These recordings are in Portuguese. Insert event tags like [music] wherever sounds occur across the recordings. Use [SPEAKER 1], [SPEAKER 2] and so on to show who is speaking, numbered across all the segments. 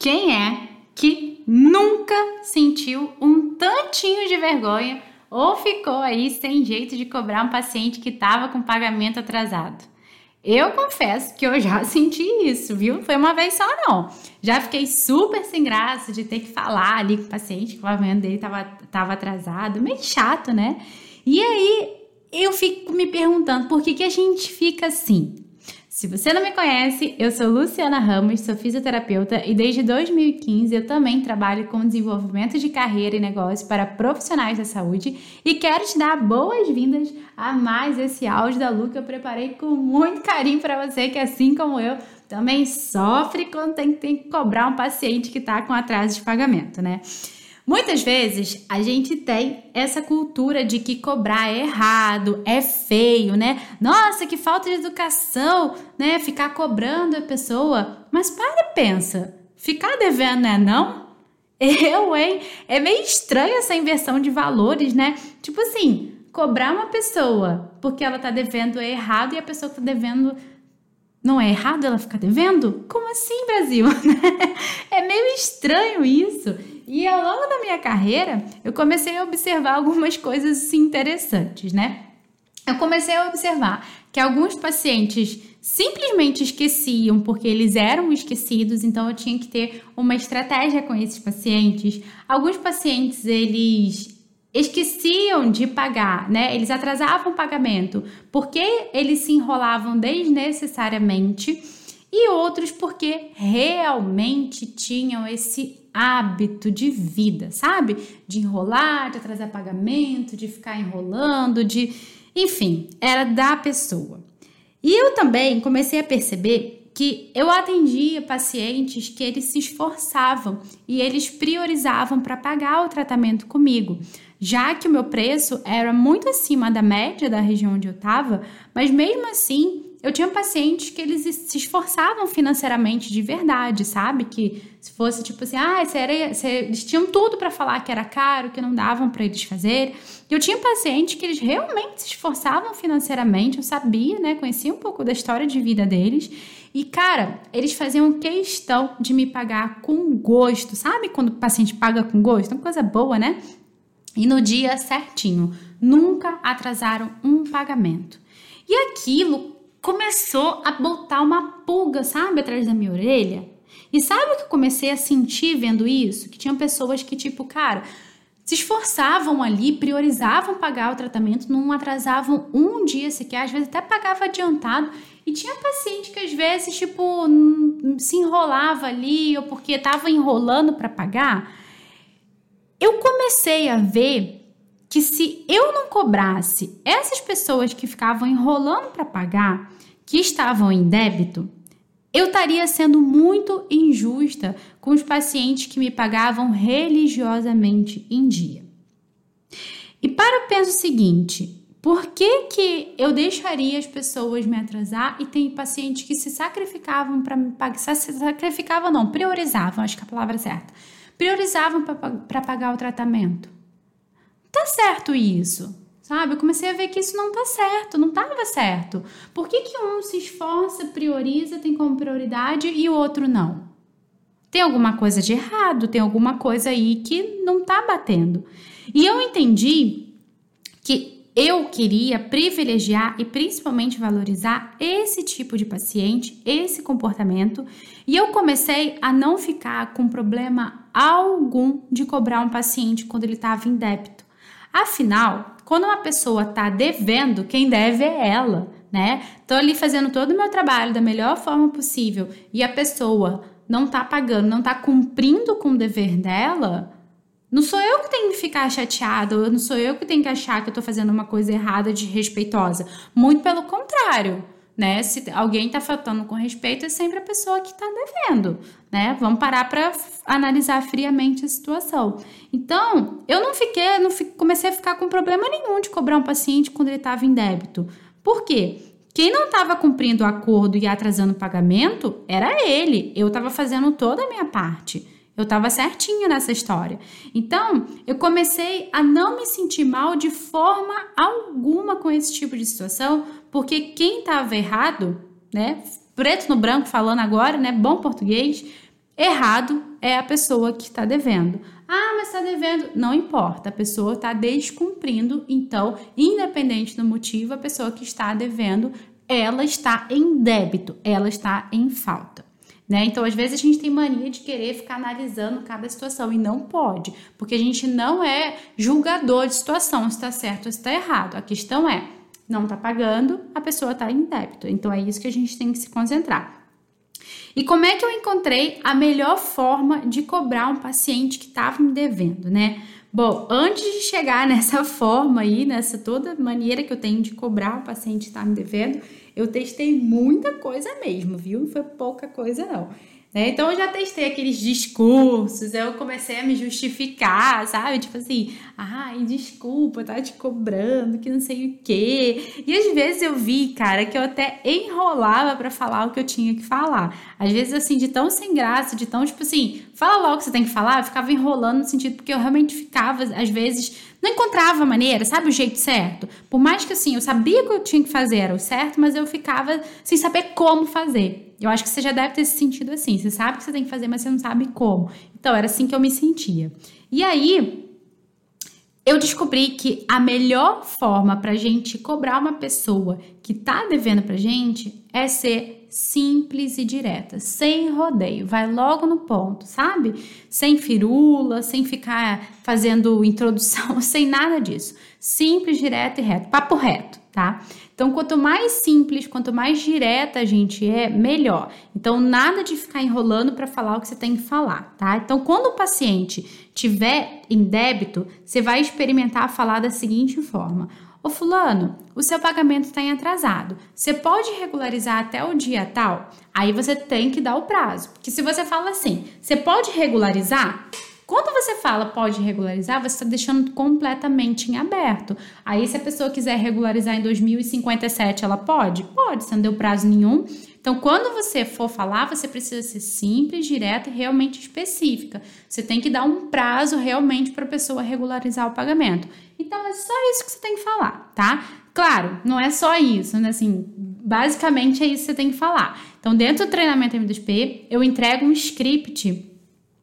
[SPEAKER 1] Quem é que nunca sentiu um tantinho de vergonha ou ficou aí sem jeito de cobrar um paciente que estava com pagamento atrasado? Eu confesso que eu já [laughs] senti isso, viu? Foi uma vez só não. Já fiquei super sem graça de ter que falar ali com o paciente que o pagamento dele estava tava atrasado, meio chato, né? E aí eu fico me perguntando por que, que a gente fica assim. Se você não me conhece, eu sou Luciana Ramos, sou fisioterapeuta e desde 2015 eu também trabalho com desenvolvimento de carreira e negócio para profissionais da saúde e quero te dar boas-vindas a mais esse áudio da Lu que eu preparei com muito carinho para você que assim como eu também sofre quando tem, tem que cobrar um paciente que está com atraso de pagamento, né? Muitas vezes a gente tem essa cultura de que cobrar é errado, é feio, né? Nossa, que falta de educação, né? Ficar cobrando a pessoa. Mas para e pensa, ficar devendo é não? [laughs] Eu, hein? É meio estranha essa inversão de valores, né? Tipo assim, cobrar uma pessoa porque ela tá devendo é errado e a pessoa que tá devendo não é errado ela ficar devendo? Como assim, Brasil? [laughs] é meio estranho isso. E ao longo da minha carreira, eu comecei a observar algumas coisas interessantes, né? Eu comecei a observar que alguns pacientes simplesmente esqueciam porque eles eram esquecidos, então eu tinha que ter uma estratégia com esses pacientes. Alguns pacientes eles esqueciam de pagar, né? Eles atrasavam o pagamento porque eles se enrolavam desnecessariamente e outros porque realmente tinham esse hábito de vida, sabe? De enrolar, de atrasar pagamento, de ficar enrolando, de. Enfim, era da pessoa. E eu também comecei a perceber que eu atendia pacientes que eles se esforçavam e eles priorizavam para pagar o tratamento comigo, já que o meu preço era muito acima da média da região onde eu estava, mas mesmo assim eu tinha pacientes que eles se esforçavam financeiramente de verdade, sabe? Que se fosse tipo assim, ah, era, eles tinham tudo para falar que era caro, que não davam para eles fazer. Eu tinha pacientes que eles realmente se esforçavam financeiramente, eu sabia, né? Conhecia um pouco da história de vida deles. E, cara, eles faziam questão de me pagar com gosto, sabe? Quando o paciente paga com gosto, é uma coisa boa, né? E no dia certinho, nunca atrasaram um pagamento. E aquilo começou a botar uma pulga, sabe, atrás da minha orelha. E sabe o que eu comecei a sentir vendo isso? Que tinham pessoas que, tipo, cara, se esforçavam ali, priorizavam pagar o tratamento, não atrasavam um dia sequer, às vezes até pagava adiantado. E tinha paciente que às vezes, tipo, se enrolava ali, ou porque estava enrolando para pagar. Eu comecei a ver que se eu não cobrasse essas pessoas que ficavam enrolando para pagar, que estavam em débito, eu estaria sendo muito injusta com os pacientes que me pagavam religiosamente em dia. E para penso o seguinte, por que, que eu deixaria as pessoas me atrasar e tem pacientes que se sacrificavam para me pagar, se sacrificavam não, priorizavam, acho que é a palavra certa, priorizavam para pagar o tratamento? Tá certo isso, sabe? Eu comecei a ver que isso não tá certo, não tava certo. Por que, que um se esforça, prioriza, tem como prioridade e o outro não? Tem alguma coisa de errado, tem alguma coisa aí que não tá batendo. E eu entendi que eu queria privilegiar e principalmente valorizar esse tipo de paciente, esse comportamento, e eu comecei a não ficar com problema algum de cobrar um paciente quando ele estava em débito. Afinal, quando uma pessoa está devendo, quem deve é ela, né? Estou ali fazendo todo o meu trabalho da melhor forma possível e a pessoa não está pagando, não está cumprindo com o dever dela, não sou eu que tenho que ficar chateado, não sou eu que tenho que achar que eu estou fazendo uma coisa errada, desrespeitosa. Muito pelo contrário né? Se alguém está faltando com respeito, é sempre a pessoa que está devendo, né? Vamos parar para analisar friamente a situação. Então, eu não fiquei, não fiquei, comecei a ficar com problema nenhum de cobrar um paciente quando ele estava em débito. Por quê? Quem não estava cumprindo o acordo e atrasando o pagamento era ele. Eu estava fazendo toda a minha parte. Eu estava certinha nessa história. Então, eu comecei a não me sentir mal de forma alguma com esse tipo de situação, porque quem estava errado, né, preto no branco falando agora, né, bom português, Errado é a pessoa que está devendo. Ah, mas está devendo. Não importa, a pessoa está descumprindo, então, independente do motivo, a pessoa que está devendo, ela está em débito, ela está em falta. Né? Então, às vezes, a gente tem mania de querer ficar analisando cada situação e não pode, porque a gente não é julgador de situação, se está certo ou se está errado. A questão é, não está pagando, a pessoa está em débito. Então, é isso que a gente tem que se concentrar. E como é que eu encontrei a melhor forma de cobrar um paciente que estava me devendo, né? Bom, antes de chegar [laughs] nessa forma aí, nessa toda maneira que eu tenho de cobrar o paciente que está me devendo, eu testei muita coisa mesmo, viu? Não foi pouca coisa não. Né? Então eu já testei aqueles discursos, eu comecei a me justificar, sabe? Tipo assim, ai, desculpa, tá te cobrando, que não sei o quê. E às vezes eu vi, cara, que eu até enrolava para falar o que eu tinha que falar. Às vezes, assim, de tão sem graça, de tão, tipo assim, fala logo o que você tem que falar, eu ficava enrolando no sentido porque eu realmente ficava, às vezes, não encontrava a maneira, sabe, o jeito certo. Por mais que assim, eu sabia que eu tinha que fazer era o certo, mas eu ficava sem saber como fazer. Eu acho que você já deve ter se sentido assim. Você sabe que você tem que fazer, mas você não sabe como. Então, era assim que eu me sentia. E aí, eu descobri que a melhor forma para gente cobrar uma pessoa que tá devendo pra gente é ser simples e direta, sem rodeio, vai logo no ponto, sabe? Sem firula, sem ficar fazendo introdução, [laughs] sem nada disso. Simples, direto e reto, papo reto, tá? Então, quanto mais simples, quanto mais direta a gente é, melhor. Então, nada de ficar enrolando para falar o que você tem que falar, tá? Então, quando o paciente tiver em débito, você vai experimentar falar da seguinte forma: Ô fulano, o seu pagamento está em atrasado. Você pode regularizar até o dia tal? Aí você tem que dar o prazo. Porque se você fala assim, você pode regularizar? Quando você fala pode regularizar, você está deixando completamente em aberto. Aí, se a pessoa quiser regularizar em 2057, ela pode? Pode, você não deu prazo nenhum. Então, quando você for falar, você precisa ser simples, direta e realmente específica. Você tem que dar um prazo realmente para a pessoa regularizar o pagamento. Então, é só isso que você tem que falar, tá? Claro, não é só isso, né? Assim, basicamente é isso que você tem que falar. Então, dentro do treinamento M2P, eu entrego um script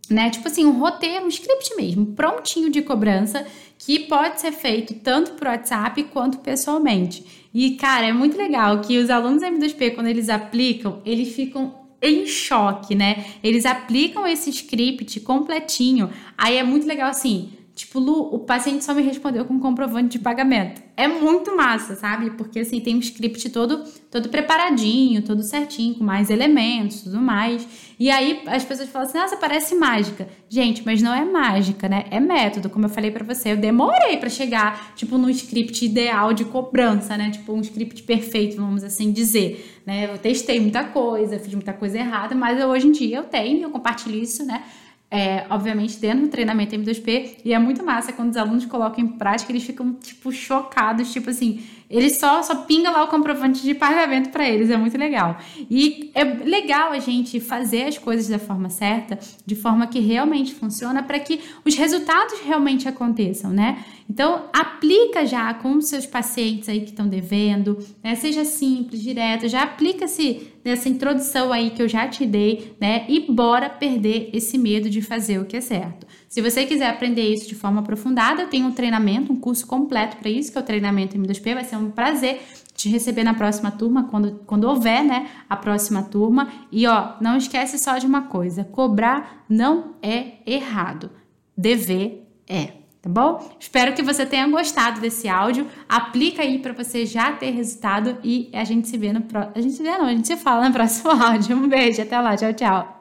[SPEAKER 1] né? Tipo assim, um roteiro, um script mesmo, prontinho de cobrança, que pode ser feito tanto por WhatsApp quanto pessoalmente. E, cara, é muito legal que os alunos M2P, quando eles aplicam, eles ficam em choque, né? Eles aplicam esse script completinho. Aí é muito legal assim. Tipo, Lu, o paciente só me respondeu com comprovante de pagamento. É muito massa, sabe? Porque assim, tem um script todo, todo preparadinho, todo certinho, com mais elementos, tudo mais. E aí as pessoas falam assim: "Nossa, parece mágica". Gente, mas não é mágica, né? É método, como eu falei para você. Eu demorei para chegar, tipo, no script ideal de cobrança, né? Tipo, um script perfeito, vamos assim dizer, né? Eu testei muita coisa, fiz muita coisa errada, mas hoje em dia eu tenho, eu compartilho isso, né? É, obviamente, dentro do treinamento M2P, e é muito massa quando os alunos colocam em prática, eles ficam, tipo, chocados, tipo assim, eles só, só pinga lá o comprovante de pagamento para eles, é muito legal. E é legal a gente fazer as coisas da forma certa, de forma que realmente funciona, para que os resultados realmente aconteçam, né? Então, aplica já com os seus pacientes aí que estão devendo, né? Seja simples, direto, já aplica-se nessa introdução aí que eu já te dei, né? E bora perder esse medo de fazer o que é certo. Se você quiser aprender isso de forma aprofundada, eu tenho um treinamento, um curso completo para isso, que é o treinamento M2P. Vai ser um prazer te receber na próxima turma, quando, quando houver, né, a próxima turma. E ó, não esquece só de uma coisa: cobrar não é errado, dever é. Tá bom? Espero que você tenha gostado desse áudio. Aplica aí para você já ter resultado e a gente se vê no próximo. A gente se vê não, a gente se fala no [laughs] próximo áudio. Um beijo, até lá, tchau, tchau.